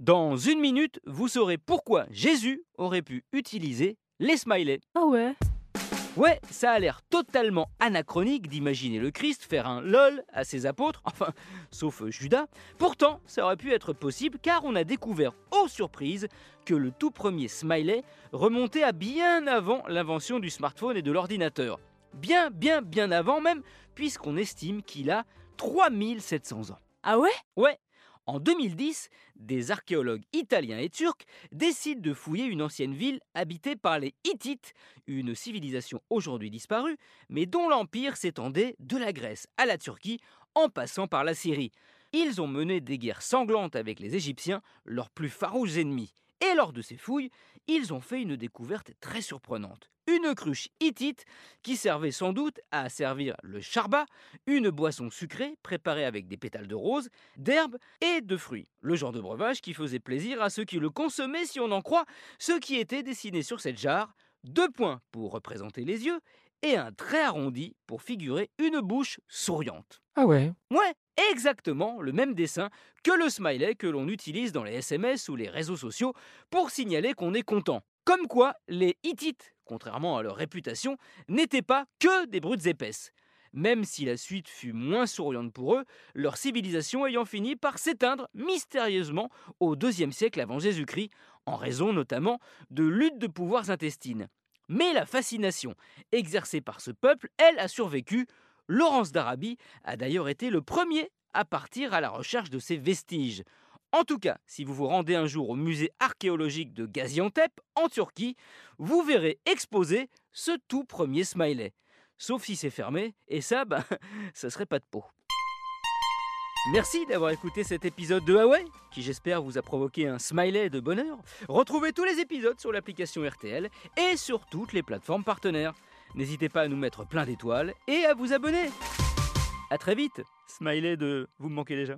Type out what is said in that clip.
Dans une minute, vous saurez pourquoi Jésus aurait pu utiliser les smileys. Ah ouais? Ouais, ça a l'air totalement anachronique d'imaginer le Christ faire un lol à ses apôtres, enfin, sauf Judas. Pourtant, ça aurait pu être possible car on a découvert, aux surprises, que le tout premier smiley remontait à bien avant l'invention du smartphone et de l'ordinateur. Bien, bien, bien avant même, puisqu'on estime qu'il a 3700 ans. Ah ouais? Ouais, en 2010, des archéologues italiens et turcs décident de fouiller une ancienne ville habitée par les Hittites, une civilisation aujourd'hui disparue, mais dont l'empire s'étendait de la Grèce à la Turquie en passant par la Syrie. Ils ont mené des guerres sanglantes avec les Égyptiens, leurs plus farouches ennemis. Et lors de ces fouilles, ils ont fait une découverte très surprenante. Une cruche hittite qui servait sans doute à servir le charba, une boisson sucrée préparée avec des pétales de rose, d'herbes et de fruits. Le genre de breuvage qui faisait plaisir à ceux qui le consommaient si on en croit ce qui était dessiné sur cette jarre, deux points pour représenter les yeux et un trait arrondi pour figurer une bouche souriante. Ah ouais Ouais, exactement le même dessin que le smiley que l'on utilise dans les SMS ou les réseaux sociaux pour signaler qu'on est content. Comme quoi, les Hittites, contrairement à leur réputation, n'étaient pas que des brutes épaisses. Même si la suite fut moins souriante pour eux, leur civilisation ayant fini par s'éteindre mystérieusement au IIe siècle avant Jésus-Christ, en raison notamment de luttes de pouvoirs intestines. Mais la fascination exercée par ce peuple, elle, a survécu. Laurence d'Arabie a d'ailleurs été le premier à partir à la recherche de ces vestiges. En tout cas, si vous vous rendez un jour au musée archéologique de Gaziantep, en Turquie, vous verrez exposer ce tout premier smiley. Sauf si c'est fermé, et ça, ben, ça serait pas de peau. Merci d'avoir écouté cet épisode de Huawei, qui j'espère vous a provoqué un smiley de bonheur. Retrouvez tous les épisodes sur l'application RTL et sur toutes les plateformes partenaires. N'hésitez pas à nous mettre plein d'étoiles et à vous abonner. A très vite, smiley de vous me manquez déjà.